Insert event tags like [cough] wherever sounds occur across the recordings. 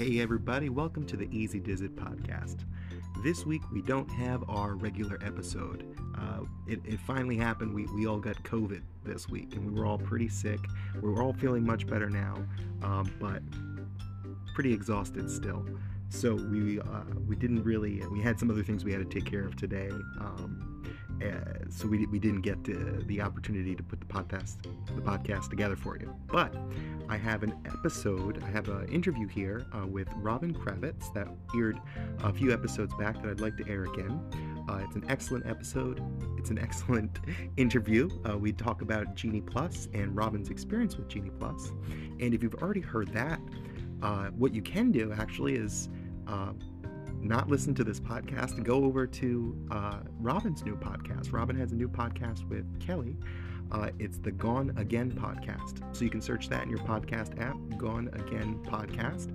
Hey, everybody, welcome to the Easy Diz It podcast. This week, we don't have our regular episode. Uh, it, it, finally happened. We, we all got COVID this week, and we were all pretty sick. We were all feeling much better now, um, but pretty exhausted still. So we uh, we didn't really. We had some other things we had to take care of today. Um, uh, so we, we didn't get to, the opportunity to put the podcast the podcast together for you. But I have an episode. I have an interview here uh, with Robin Kravitz that aired a few episodes back that I'd like to air again. Uh, it's an excellent episode. It's an excellent [laughs] interview. Uh, we talk about Genie Plus and Robin's experience with Genie Plus. And if you've already heard that, uh, what you can do actually is not listen to this podcast go over to uh, Robin's new podcast. Robin has a new podcast with Kelly. Uh, it's the Gone Again podcast. So you can search that in your podcast app, Gone Again Podcast,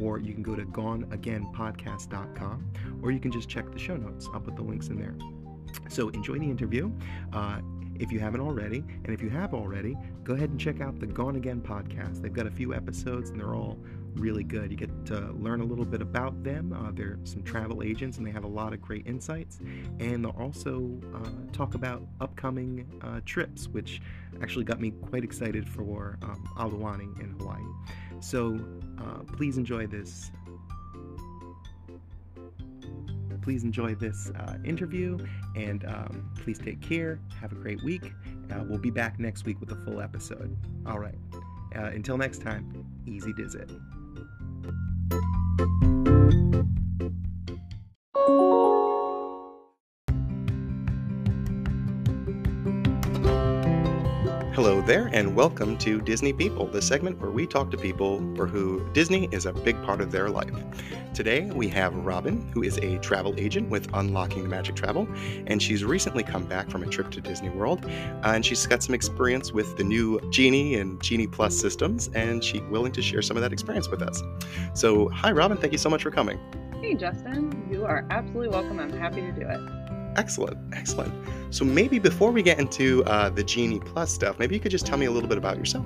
or you can go to goneagainpodcast.com, or you can just check the show notes. I'll put the links in there. So enjoy the interview. Uh, if you haven't already, and if you have already, go ahead and check out the Gone Again podcast. They've got a few episodes and they're all really good. You get to learn a little bit about them. Uh, they're some travel agents and they have a lot of great insights. And they'll also uh, talk about upcoming uh, trips, which actually got me quite excited for um, Aulani in Hawaii. So uh, please enjoy this please enjoy this uh, interview and um, please take care. Have a great week. Uh, we'll be back next week with a full episode. All right. Until next time, easy diz it. thank you there, and welcome to Disney People, the segment where we talk to people for who Disney is a big part of their life. Today we have Robin, who is a travel agent with Unlocking the Magic Travel, and she's recently come back from a trip to Disney World, uh, and she's got some experience with the new Genie and Genie Plus systems, and she's willing to share some of that experience with us. So, hi, Robin. Thank you so much for coming. Hey, Justin. You are absolutely welcome. I'm happy to do it. Excellent, excellent. So maybe before we get into uh, the Genie Plus stuff, maybe you could just tell me a little bit about yourself.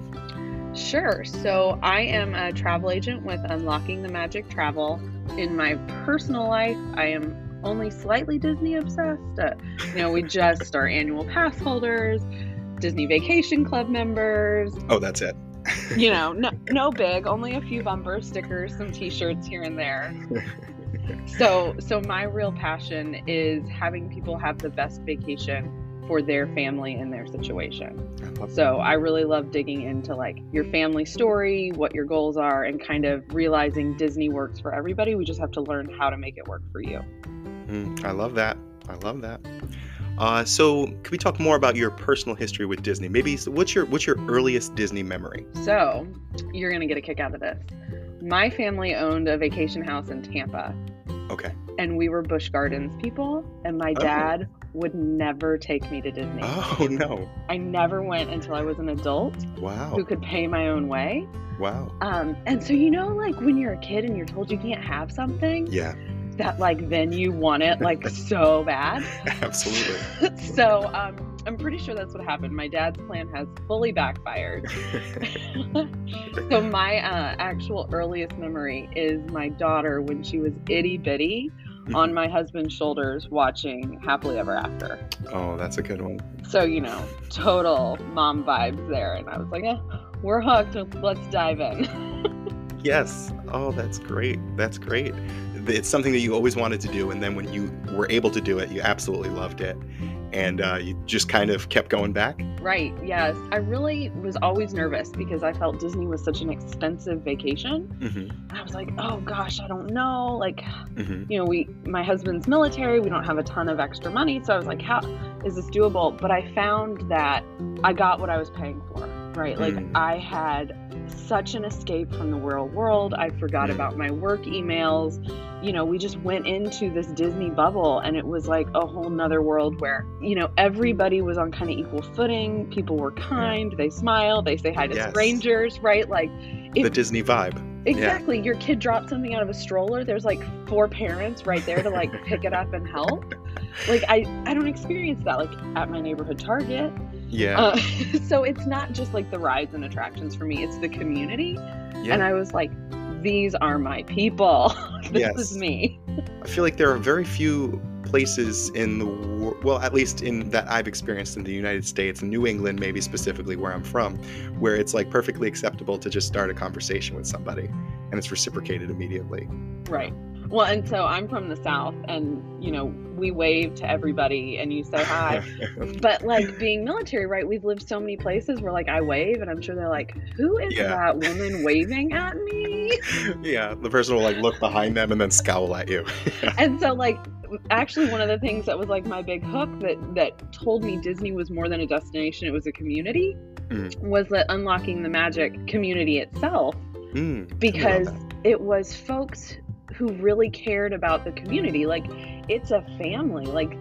Sure. So I am a travel agent with Unlocking the Magic Travel. In my personal life, I am only slightly Disney obsessed. Uh, you know, we just are annual pass holders, Disney Vacation Club members. Oh, that's it. you know, [laughs] no, no big, only a few bumper stickers, some T-shirts here and there. [laughs] so so my real passion is having people have the best vacation for their family and their situation. so I really love digging into like your family story, what your goals are, and kind of realizing Disney works for everybody. We just have to learn how to make it work for you. Mm, I love that. I love that. Uh, so, can we talk more about your personal history with Disney? Maybe what's your what's your earliest Disney memory? So, you're gonna get a kick out of this. My family owned a vacation house in Tampa. Okay. And we were Busch Gardens people, and my oh. dad oh. would never take me to Disney. Oh no. I never went until I was an adult. Wow. Who could pay my own way. Wow. Um, and so you know, like when you're a kid and you're told you can't have something. Yeah that like then you want it like so bad. [laughs] Absolutely. [laughs] so um, I'm pretty sure that's what happened. My dad's plan has fully backfired. [laughs] so my uh, actual earliest memory is my daughter when she was itty bitty mm-hmm. on my husband's shoulders watching Happily Ever After. Oh, that's a good one. So, you know, total mom vibes there. And I was like, yeah, we're hooked. Let's dive in. [laughs] yes. Oh, that's great. That's great it's something that you always wanted to do, and then when you were able to do it, you absolutely loved it, and uh, you just kind of kept going back. Right. Yes. I really was always nervous because I felt Disney was such an expensive vacation. Mm-hmm. I was like, oh gosh, I don't know. Like, mm-hmm. you know, we my husband's military. We don't have a ton of extra money, so I was like, how is this doable? But I found that I got what I was paying for. Right. Like mm. I had such an escape from the real world. I forgot mm. about my work emails. You know, we just went into this Disney bubble and it was like a whole nother world where, you know, everybody was on kind of equal footing. People were kind, they smile, they say hi to yes. strangers, right? Like if, the Disney vibe. Exactly. Yeah. Your kid dropped something out of a stroller. There's like four parents right there to like pick it up and help. [laughs] Like I, I don't experience that like at my neighborhood Target. Yeah. Uh, [laughs] so it's not just like the rides and attractions for me, it's the community. Yeah. And I was like, these are my people. [laughs] this yes. is me. I feel like there are very few places in the world, well, at least in that I've experienced in the United States, and New England, maybe specifically where I'm from, where it's like perfectly acceptable to just start a conversation with somebody and it's reciprocated immediately. Right. Well, and so I'm from the South, and you know, we wave to everybody and you say hi. [laughs] but like being military, right? We've lived so many places where like I wave, and I'm sure they're like, "Who is yeah. that woman waving at me?" [laughs] Yeah, the person will like look behind them and then scowl at you. [laughs] and so like actually one of the things that was like my big hook that that told me Disney was more than a destination; it was a community. Mm. Was that unlocking the magic community itself? Mm, because it was folks who really cared about the community. Like it's a family. Like,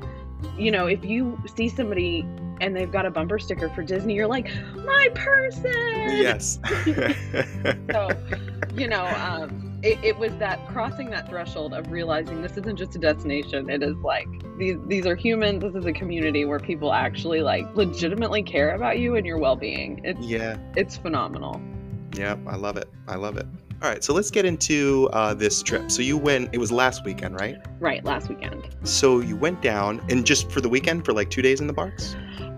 you know, if you see somebody and they've got a bumper sticker for Disney, you're like, my person. Yes. [laughs] [laughs] so, you know, um, it, it, was that crossing that threshold of realizing this isn't just a destination. It is like these these are humans. This is a community where people actually like legitimately care about you and your well being. It's yeah, it's phenomenal. Yeah, I love it. I love it. All right, so let's get into uh, this trip. So you went, it was last weekend, right? Right, last weekend. So you went down, and just for the weekend, for like two days in the parks?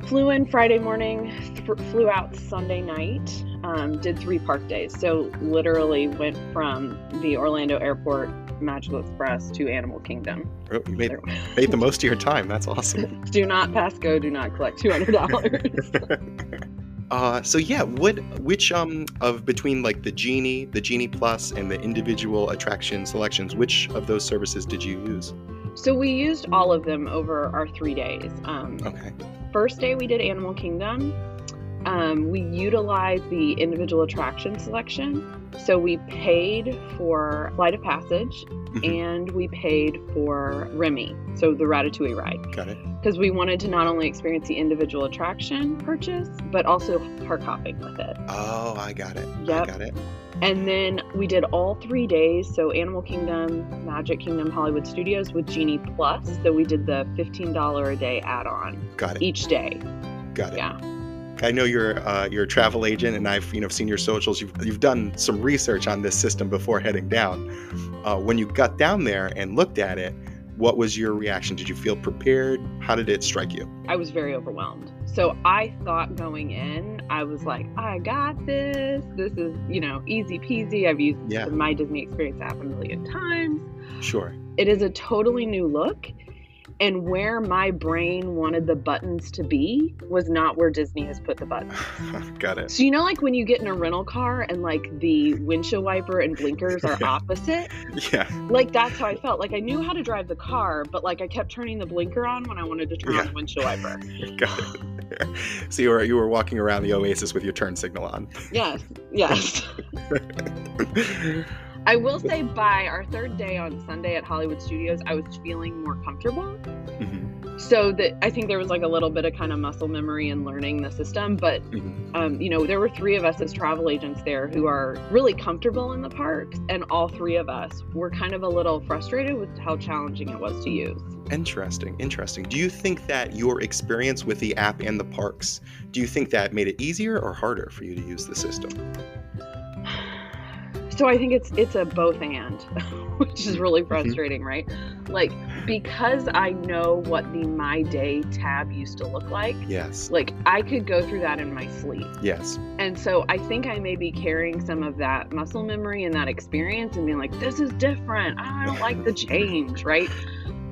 Flew in Friday morning, th- flew out Sunday night, um, did three park days. So literally went from the Orlando airport, Magical Express, to Animal Kingdom. Oh, you made, [laughs] made the most of your time. That's awesome. do not pass go, do not collect $200. [laughs] Uh, so yeah, what which um of between like the Genie, the Genie Plus, and the individual attraction selections, which of those services did you use? So we used all of them over our three days. Um, okay. First day we did Animal Kingdom. Um, we utilized the individual attraction selection. So we paid for Flight of Passage mm-hmm. and we paid for Remy, so the Ratatouille ride. Got it. Because we wanted to not only experience the individual attraction purchase, but also park hopping with it. Oh, I got it. Yep. I got it. And then we did all three days. So Animal Kingdom, Magic Kingdom, Hollywood Studios with Genie Plus. So we did the $15 a day add on. Got it. Each day. Got it. Yeah. I know you're uh, you're a travel agent, and I've you know seen your socials. You've you've done some research on this system before heading down. Uh, when you got down there and looked at it, what was your reaction? Did you feel prepared? How did it strike you? I was very overwhelmed. So I thought going in, I was like, I got this. This is you know easy peasy. I've used yeah. my Disney experience app a million times. Sure. It is a totally new look and where my brain wanted the buttons to be was not where Disney has put the buttons. [laughs] Got it. So you know like when you get in a rental car and like the windshield wiper and blinkers are [laughs] opposite? yeah. Like that's how I felt. Like I knew how to drive the car, but like I kept turning the blinker on when I wanted to turn yeah. on the windshield wiper. [laughs] Got it. So you were you were walking around the oasis with your turn signal on. Yes. Yes. I will say by our third day on Sunday at Hollywood Studios, I was feeling more comfortable. Mm-hmm. So that I think there was like a little bit of kind of muscle memory and learning the system. But mm-hmm. um, you know, there were three of us as travel agents there who are really comfortable in the parks, and all three of us were kind of a little frustrated with how challenging it was to use. Interesting, interesting. Do you think that your experience with the app and the parks, do you think that made it easier or harder for you to use the system? So I think it's it's a both and, [laughs] which is really mm-hmm. frustrating, right? Like because I know what the my day tab used to look like. Yes. Like I could go through that in my sleep. Yes. And so I think I may be carrying some of that muscle memory and that experience and being like, this is different. I don't like the [laughs] change, right?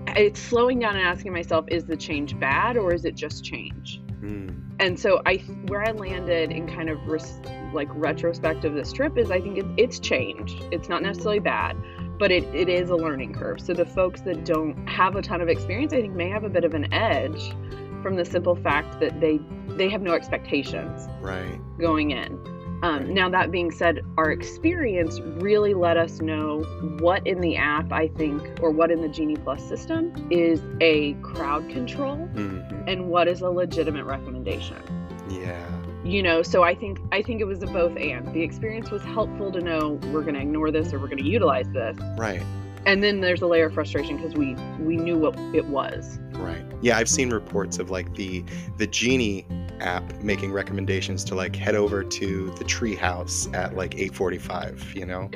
It's slowing down and asking myself, is the change bad or is it just change? Mm. And so I where I landed in kind of res- like retrospect of this trip is I think it's it's changed. It's not necessarily bad, but it, it is a learning curve. So the folks that don't have a ton of experience, I think may have a bit of an edge from the simple fact that they they have no expectations right going in. Um, now that being said, our experience really let us know what in the app I think, or what in the Genie Plus system is a crowd control, mm-hmm. And what is a legitimate recommendation. Yeah. You know so i think i think it was a both and. The experience was helpful to know we're going to ignore this or we're going to utilize this. Right. And then there's a layer of frustration because we we knew what it was. Right. Yeah i've seen reports of like the the genie app making recommendations to like head over to the tree house at like 8.45 you know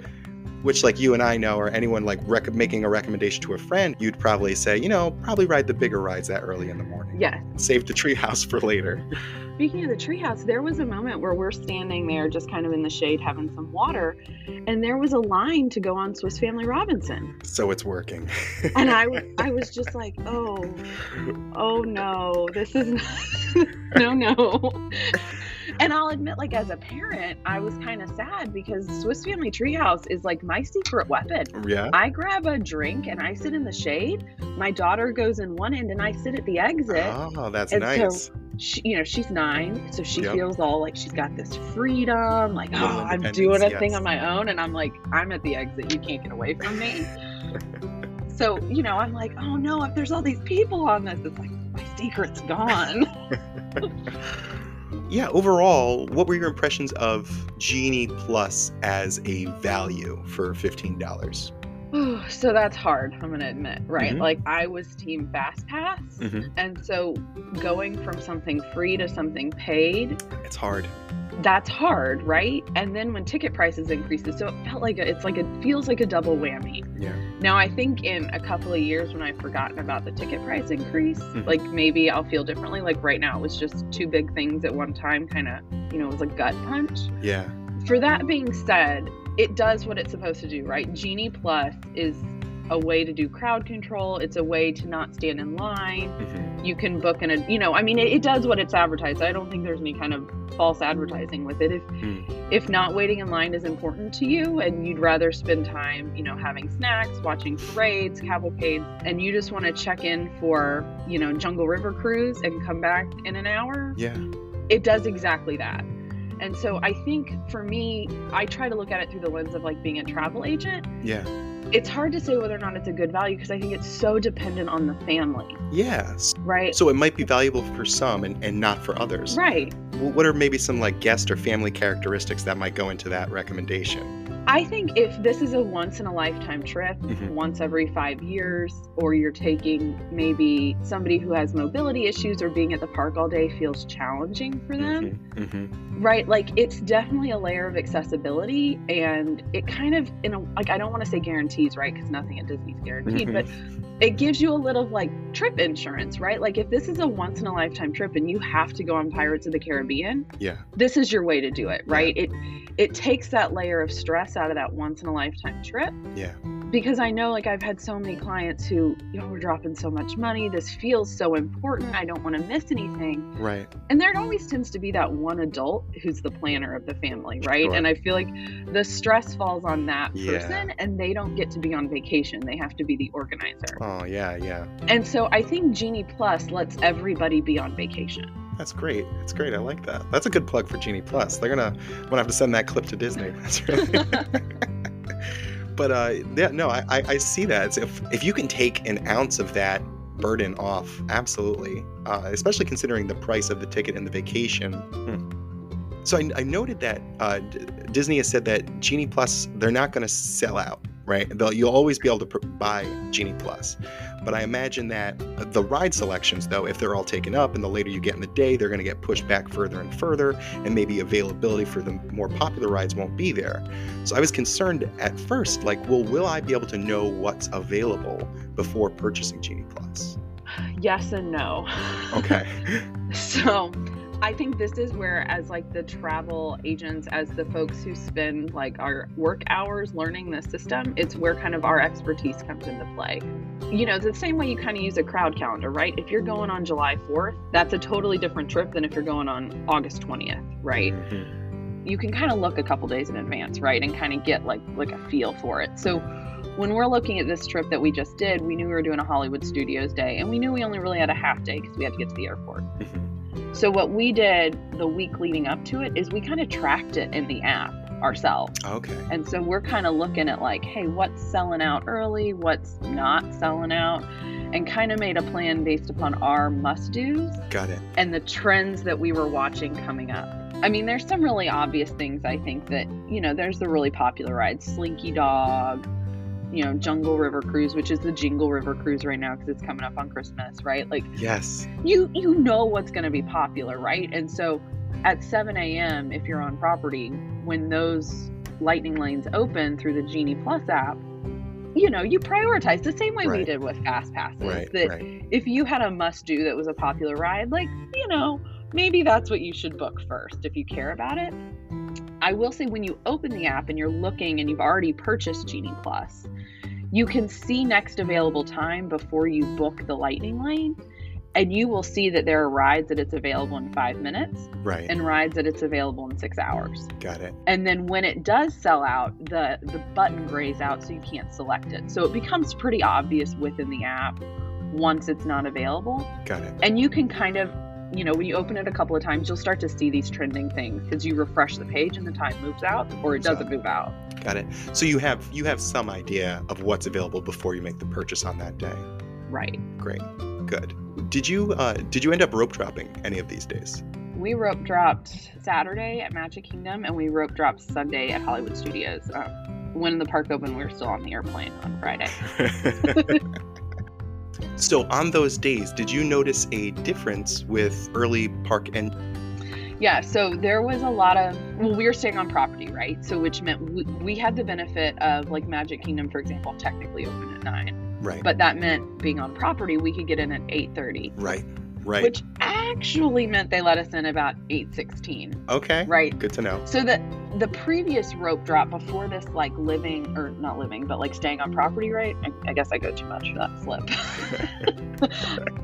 which like you and I know, or anyone like rec- making a recommendation to a friend, you'd probably say, you know, probably ride the bigger rides that early in the morning. Yeah. Save the treehouse for later. Speaking of the treehouse, there was a moment where we're standing there just kind of in the shade having some water, and there was a line to go on Swiss Family Robinson. So it's working. [laughs] and I, I was just like, oh, oh no, this is not, [laughs] no, no. And I'll admit, like as a parent, I was kind of sad because Swiss Family Treehouse is like my secret weapon. Yeah. I grab a drink and I sit in the shade. My daughter goes in one end and I sit at the exit. Oh, that's And nice. so she, you know, she's nine, so she Yep. feels all like she's got this freedom, like, oh, I'm doing a thing on my own, and I'm like, I'm at the exit, you can't get away from me. [laughs] so, you know, I'm like, oh no, if there's all these people on this, it's like my secret's gone. [laughs] yeah, overall, what were your impressions of Genie Plus as a value for $15? Oh, [sighs] so that's hard, I'm gonna admit, right? Mhm. Like I was team fast pass, Mhm. and so going from something free to something paid It's hard. That's hard, right? And then when ticket prices increases, so it felt like a, it's like it feels like a double whammy. Yeah. Now I think in a couple of years when I've forgotten about the ticket price increase, Mhm. like maybe I'll feel differently. Like right now, it was just two big things at one time, kind of, you know, it was a gut punch. Yeah. For that being said, it does what it's supposed to do, right? Genie Plus is a way to do crowd control. It's a way to not stand in line Mhm. you can book in a you know i mean it, it does what it's advertised i don't think there's any kind of false advertising with it if Hmm. if not waiting in line is important to you and you'd rather spend time you know having snacks watching parades cavalcades and you just want to check in for you know jungle river cruise and come back in an hour Yeah. it does exactly that and so i think for me i try to look at it through the lens of like being a travel agent Yeah. it's hard to say whether or not it's a good value because i think it's so dependent on the family Yes. right So it might be valuable for some and, and not for others. right What are maybe some like guest or family characteristics that might go into that recommendation? I think if this is a once in a lifetime trip, Mhm. once every five years, or you're taking maybe somebody who has mobility issues or being at the park all day feels challenging for them, hmm right? Like it's definitely a layer of accessibility and it kind of, in a, like, I don't want to say guarantees, right? Because nothing at Disney's guaranteed, but it gives you a little like trip insurance, right? Like if this is a once in a lifetime trip and you have to go on Pirates of the Caribbean, Yeah. this is your way to do it, right? It it takes that layer of stress out of that once in a lifetime trip Yeah. because I know like I've had so many clients who, you know, we're dropping so much money, this feels so important, I don't want to miss anything. Right. And there always tends to be that one adult who's the planner of the family, right? Sure. And I feel like the stress falls on that Yeah. person and they don't get to be on vacation. They have to be the organizer. Oh yeah, yeah. And so I think Genie Plus lets everybody be on vacation. That's great. That's great. I like that. That's a good plug for Genie Plus. They're gonna I'm gonna have to send that clip to Disney. [laughs] That's right. [laughs] but uh, yeah, no, I, I, I see that. It's if if you can take an ounce of that burden off, absolutely. Uh, especially considering the price of the ticket and the vacation. Hmm. So I, I noted that uh, D- Disney has said that Genie Plus they're not going to sell out, right? They'll, you'll always be able to pr- buy Genie Plus. But I imagine that the ride selections, though, if they're all taken up and the later you get in the day, they're going to get pushed back further and further, and maybe availability for the more popular rides won't be there. So I was concerned at first, like, well, will I be able to know what's available before purchasing Genie Plus? yes and no. Okay. [laughs] So I think this is where, as like the travel agents, as the folks who spend like our work hours learning the system, it's where kind of our expertise comes into play. You know, it's the same way you kind of use a crowd calendar, right? If you're going on July 4th, that's a totally different trip than if you're going on August 20th, right? Mhm. you can kind of look a couple days in advance, right, and kind of get like like a feel for it. So when we're looking at this trip that we just did, we knew we were doing a Hollywood Studios day, and we knew we only really had a half day because we had to get to the airport. Mhm. So what we did the week leading up to it is we kind of tracked it in the app ourselves. Okay. And so we're kind of looking at like, hey, what's selling out early, what's not selling out, and kind of made a plan based upon our must-dos Got it. and the trends that we were watching coming up. I mean, there's some really obvious things I think that, you know, there's the really popular rides, Slinky Dog, you know, Jungle River Cruise, which is the Jingle River Cruise right now because it's coming up on Christmas, right? Like Yes. you you know what's going to be popular, right? And so at 7 a.m. if you're on property, when those lightning lanes open through the Genie Plus app, you know, you prioritize the same way right. we did with fast passes. Right, that right. if you had a must do that was a popular ride, like, you know, maybe that's what you should book first if you care about it. I will say when you open the app and you're looking and you've already purchased Genie Plus, you can see next available time before you book the lightning lane and you will see that there are rides that it's available in five minutes right. and rides that it's available in six hours. Got it. And then when it does sell out the the button grays out so you can't select it. So it becomes pretty obvious within the app once it's not available. Got it. And you can kind of you know when you open it a couple of times you'll start to see these trending things because you refresh the page and the time moves out or it doesn't move out got it so you have you have some idea of what's available before you make the purchase on that day right great good did you uh, did you end up rope dropping any of these days? We rope dropped Saturday at Magic Kingdom, and we rope dropped Sunday at Hollywood Studios. Uh, when the park opened, we were still on the airplane on Friday. [laughs] [laughs] so on those days, did you notice a difference with early park and? Yeah, so there was a lot of well, we were staying on property, right? So which meant we, we had the benefit of like Magic Kingdom, for example, technically open at nine Right. But that meant being on property, we could get in at 8:30. Right. Right. Which actually meant they let us in about 8:16. Okay. Right. Good to know. So that the previous rope drop before this like living or not living but like staying on property right I, I guess i go too much for that slip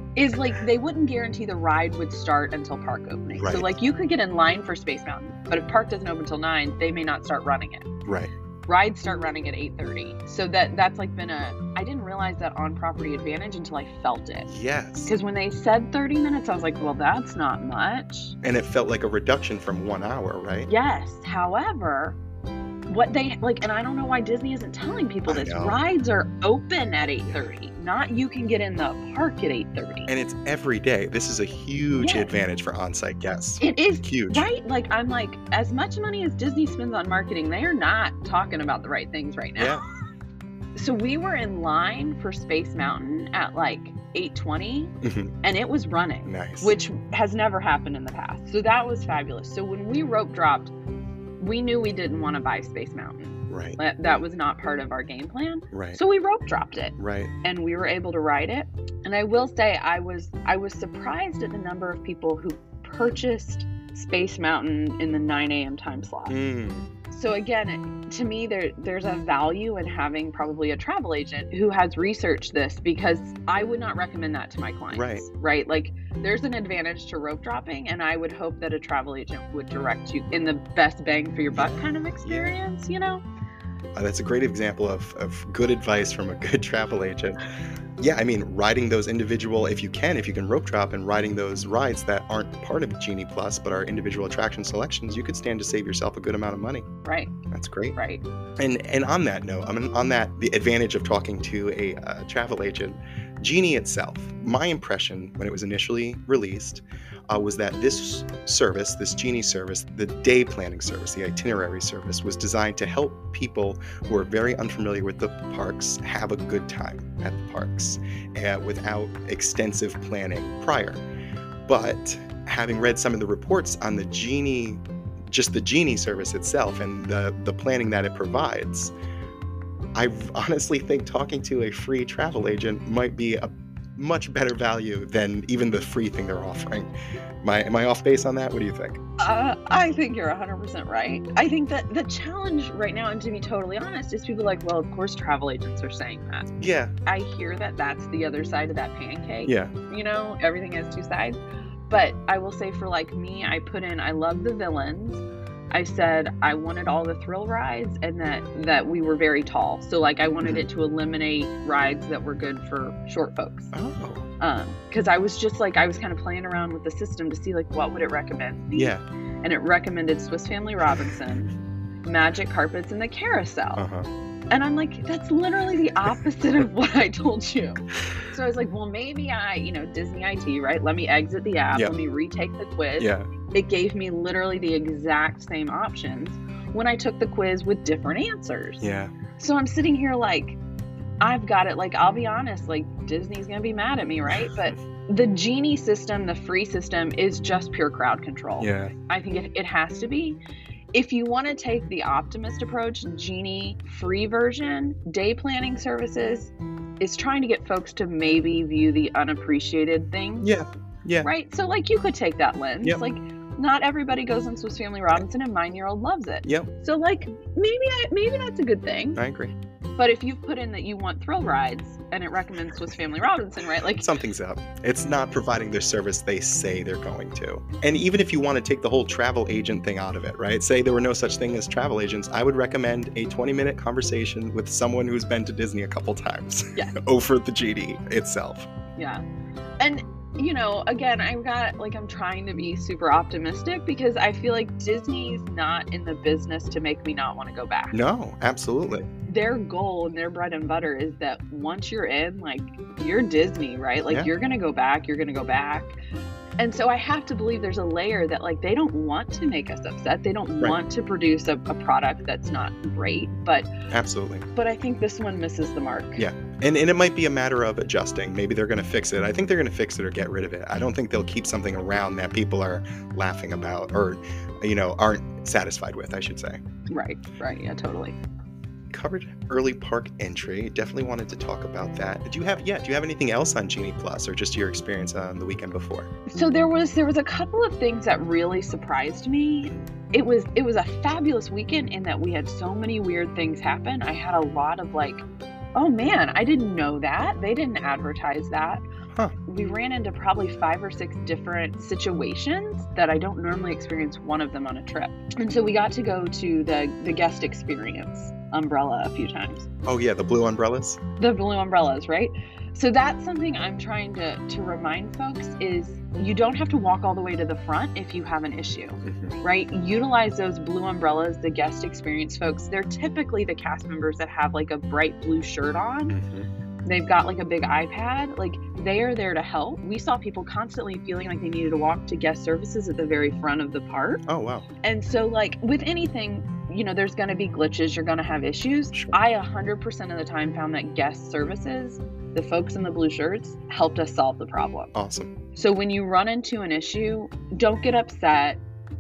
[laughs] is like they wouldn't guarantee the ride would start until park opening right. so like you could get in line for space mountain but if park doesn't open until 9 they may not start running it right rides start running at 8.30 so that that's like been a i didn't realize that on property advantage until i felt it. Yes. Because when they said 30 minutes i was like well that's not much. And it felt like a reduction from one hour right? Yes. However what they like and i don't know why disney isn't telling people this. rides are open at 8.30 not you can get in the park at 8.30 and it's every day. This is a huge yes. advantage for on-site guests. It is huge. right like i'm like as much money as disney spends on marketing they are not talking about the right things right now. Yeah. [laughs] so we were in line for space mountain at like 820 mm-hmm. and it was running nice. which has never happened in the past. So that was fabulous. So when we rope dropped we knew we didn't want to buy Space Mountain. Right. That, that was not part of our game plan. Right. So we rope dropped it. Right. And we were able to ride it. And I will say I was I was surprised at the number of people who purchased Space Mountain in the 9 a.m. time slot. Mm so again to me there there's a value in having probably a travel agent who has researched this because i would not recommend that to my clients right. right? Like there's an advantage to rope dropping and i would hope that a travel agent would direct you in the best bang for your buck kind of experience you know uh, that's a great example of, of good advice from a good [laughs] travel agent yeah, I mean, riding those individual, if you can, if you can rope drop and riding those rides that aren't part of Genie Plus but are individual attraction selections, you could stand to save yourself a good amount of money. Right. That's great. Right. And and on that note, I mean, on that, the advantage of talking to a uh, travel agent, Genie itself, my impression when it was initially released uh, was that this service, this Genie service, the day planning service, the itinerary service, was designed to help people who are very unfamiliar with the parks have a good time at the parks uh, without extensive planning prior. But having read some of the reports on the Genie, just the Genie service itself and the, the planning that it provides, I honestly think talking to a free travel agent might be a much better value than even the free thing they're offering. Am I, am I off base on that? What do you think? Uh, I think you're 100% right. I think that the challenge right now, and to be totally honest, is people like, well, of course, travel agents are saying that. Yeah. I hear that that's the other side of that pancake. Yeah. You know, everything has two sides. But I will say for like me, I put in, I love the villains. I said I wanted all the thrill rides and that that we were very tall. So like I wanted mm-hmm. it to eliminate rides that were good for short folks. Oh. Um, because I was just like I was kind of playing around with the system to see like what would it recommend. Me? Yeah. And it recommended Swiss Family Robinson, Magic Carpets, and the Carousel. Uh-huh. And I'm like, that's literally the opposite of what I told you. So I was like, well, maybe I, you know, Disney IT, right? Let me exit the app. Yep. Let me retake the quiz. Yeah. It gave me literally the exact same options when I took the quiz with different answers. Yeah. So I'm sitting here like, I've got it. Like, I'll be honest, like, Disney's going to be mad at me, right? But [laughs] the Genie system, the free system, is just pure crowd control. Yeah. I think it, it has to be if you want to take the optimist approach, Genie free version, day planning services is trying to get folks to maybe view the unappreciated things. Yeah. Yeah. Right? So like you could take that lens. Yep. Like not everybody goes on Swiss Family Robinson and mine year old loves it. Yep. So like maybe I, maybe that's a good thing. I agree. But if you've put in that you want thrill rides and it recommends Swiss Family Robinson, right? Like something's up. It's not providing the service they say they're going to. And even if you want to take the whole travel agent thing out of it, right? Say there were no such thing as travel agents, I would recommend a 20 minute conversation with someone who's been to Disney a couple times Yeah. [laughs] over the GD itself. Yeah. And you know, again, I've got like I'm trying to be super optimistic because I feel like Disney's not in the business to make me not want to go back. No, absolutely. Their goal and their bread and butter is that once you're in, like you're Disney, right? Like Yeah. you're going to go back, you're going to go back. And so I have to believe there's a layer that like they don't want to make us upset. They don't Right. want to produce a, a product that's not great, but Absolutely. but I think this one misses the mark. Yeah. And, and it might be a matter of adjusting. Maybe they're going to fix it. I think they're going to fix it or get rid of it. I don't think they'll keep something around that people are laughing about or, you know, aren't satisfied with, I should say. Right. Right. Yeah, totally. Covered early park entry. Definitely wanted to talk about that. Do you have, yeah, do you have anything else on Genie Plus or just your experience on the weekend before? So there was there was a couple of things that really surprised me. It was it was a fabulous weekend in that we had so many weird things happen. I had a lot of like, oh man, I didn't know that. They didn't advertise that. Huh. We ran into probably five or six different situations that I don't normally experience one of them on a trip. And so we got to go to the the guest experience umbrella a few times Oh, yeah, the blue umbrellas. the blue umbrellas, right? So that's something I'm trying to to remind folks is you don't have to walk all the way to the front if you have an issue, Mhm. right? Utilize those blue umbrellas, the guest experience folks. They're typically the cast members that have like a bright blue shirt on. Mhm. They've got like a big iPad. Like they are there to help. We saw people constantly feeling like they needed to walk to guest services at the very front of the park. Oh, wow. And so, like with anything, you know, there's going to be glitches, you're going to have issues. Sure. I 100% of the time found that guest services, the folks in the blue shirts, helped us solve the problem. Awesome. So when you run into an issue, don't get upset.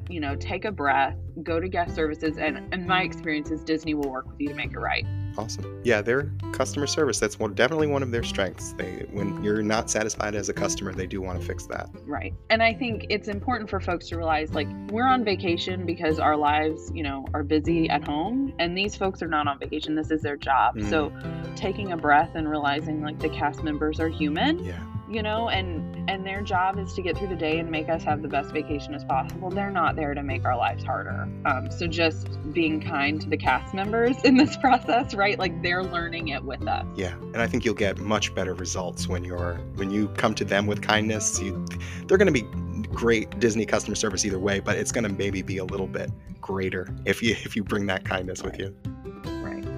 You know, take a breath, go to guest services, and in my experience is Disney will work with you to make it right. Awesome. Yeah, their customer service, that's one, definitely one of their strengths. They when you're not satisfied as a customer, they do want to fix that. Right. And I think it's important for folks to realize like we're on vacation because our lives, you know, are busy at home and these folks are not on vacation. This is their job. Mm. So taking a breath and realizing like the cast members are human, Yeah. You know, and and their job is to get through the day and make us have the best vacation as possible. They're not there to make our lives harder. Um, so just being kind to the cast members in this [laughs] process, right? Like they're learning it with us. Yeah, and I think you'll get much better results when you're when you come to them with kindness. You, they're going to be great Disney customer service either way, but it's going to maybe be a little bit greater if you if you bring that kindness with you.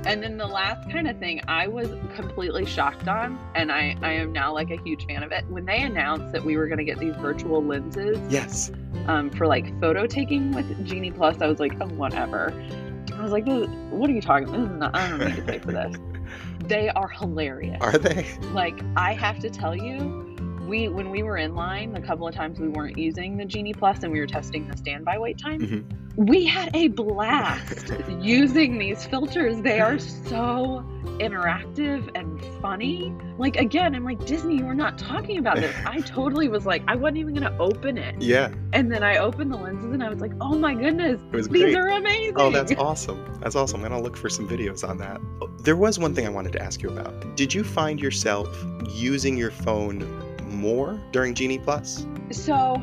And then the last kind of thing I was completely shocked on, and I, I am now like a huge fan of it. When they announced that we were going to get these virtual lenses Yes. um, for like photo taking with Genie Plus, I was like, oh, whatever. I was like, "This- what are you talking about? This is not, I don't need to pay for this. [laughs] They are hilarious. Are they? Like, I have to tell you, we when we were in line, the couple of times we weren't using the Genie Plus and we were testing the standby wait time, Mhm. We had a blast using these filters. They are so interactive and funny. Like again, I'm like Disney, you were not talking about this. I [laughs] totally was like, I wasn't even gonna open it, Yeah, and then I opened the lenses and I was like, oh my goodness, these great. are amazing. Oh, that's awesome. That's awesome. I'm going to look for some videos on that. Oh, there was one thing I wanted to ask you about. Did you find yourself using your phone more during Genie Plus? so.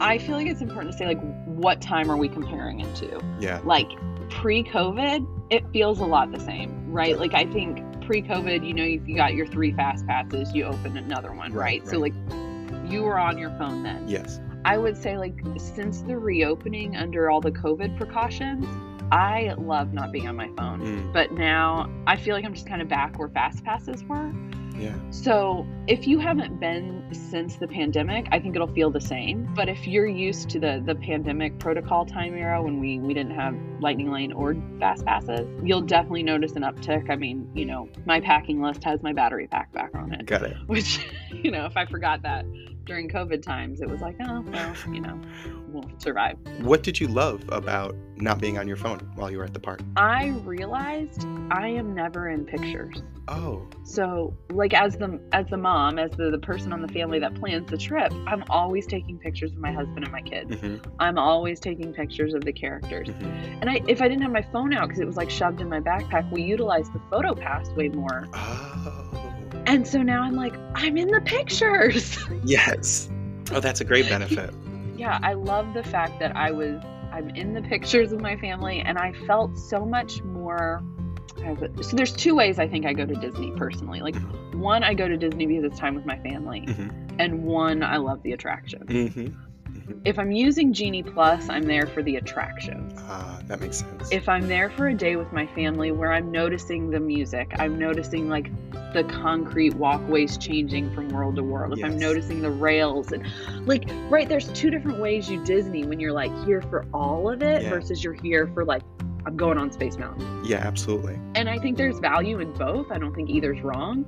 I feel like it's important to say like what time are we comparing it to? Yeah. like pre-COVID, it feels a lot the same, right? Like I think pre-COVID, you know, if you got your three fast passes, you open another one, Right, right? So like you were on your phone then. Yes. I would say like since the reopening under all the COVID precautions, I love not being on my phone. Mm, But now I feel like I'm just kind of back where fast passes were. Yeah. So if you haven't been since the pandemic, I think it'll feel the same. But if you're used to the the pandemic protocol time era when we we didn't have lightning lane or fast passes, you'll definitely notice an uptick. I mean, you know, my packing list has my battery pack back on it, Got it. which [laughs] you know, if I forgot that during COVID times, it was like, oh, well, you know, [laughs] we'll survive. What did you love about not being on your phone while you were at the park? I realized I am never in pictures. Oh. So, like as the as the mom, as the, the person on the family that plans the trip, I'm always taking pictures of my husband and my kids. Mm-hmm. I'm always taking pictures of the characters. Mm-hmm. And I if I didn't have my phone out because it was like shoved in my backpack, we utilized the photo pass way more. Oh. And so now I'm like, I'm in the pictures. [laughs] Yes. Oh, that's a great benefit. yeah, I love the fact that I was I'm in the pictures of my family and I felt so much more so there's two ways I think I go to Disney personally. Like mm-hmm. one, I go to Disney because it's time with my family, mm-hmm. and one, I love the attraction. Mm-hmm. If I'm using Genie Plus, I'm there for the attractions. Ah, that makes sense. If I'm there for a day with my family where I'm noticing the music, I'm noticing like the concrete walkways changing from world to world, if yes. I'm noticing the rails and like right there's two different ways you Disney when you're like here for all of it yeah. versus you're here for like I'm going on Space Mountain. Yeah, absolutely. And I think there's value in both. I don't think either's wrong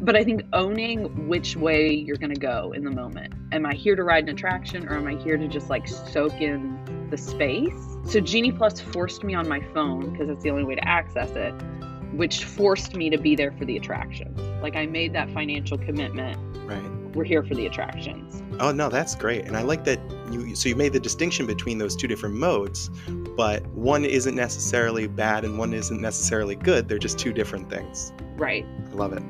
but I think owning which way you're going to go in the moment. Am I here to ride an attraction or am I here to just like soak in the space? So Genie Plus forced me on my phone because it's the only way to access it, which forced me to be there for the attractions. Like I made that financial commitment. Right. We're here for the attractions. Oh no, that's great. And I like that you so you made the distinction between those two different modes, but one isn't necessarily bad and one isn't necessarily good. They're just two different things. Right. I love it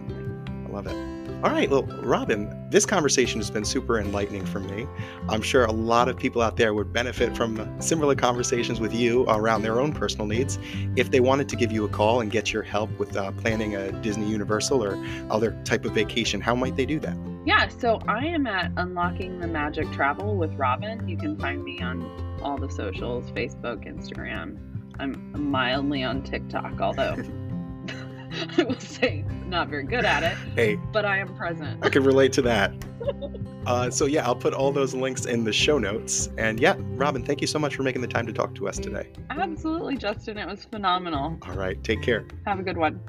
love it. All right, well, Robin, this conversation has been super enlightening for me. I'm sure a lot of people out there would benefit from similar conversations with you around their own personal needs. If they wanted to give you a call and get your help with uh, planning a Disney Universal or other type of vacation, how might they do that? Yeah, so I am at Unlocking the Magic Travel with Robin. You can find me on all the socials Facebook, Instagram. I'm mildly on TikTok, although [laughs] [laughs] I will say not very good at it. Hey, but I am present. I can relate to that. [laughs] uh, so yeah, I'll put all those links in the show notes. And yeah, Robin, thank you so much for making the time to talk to us today. Absolutely, Justin. It was phenomenal. All right, take care. Have a good one.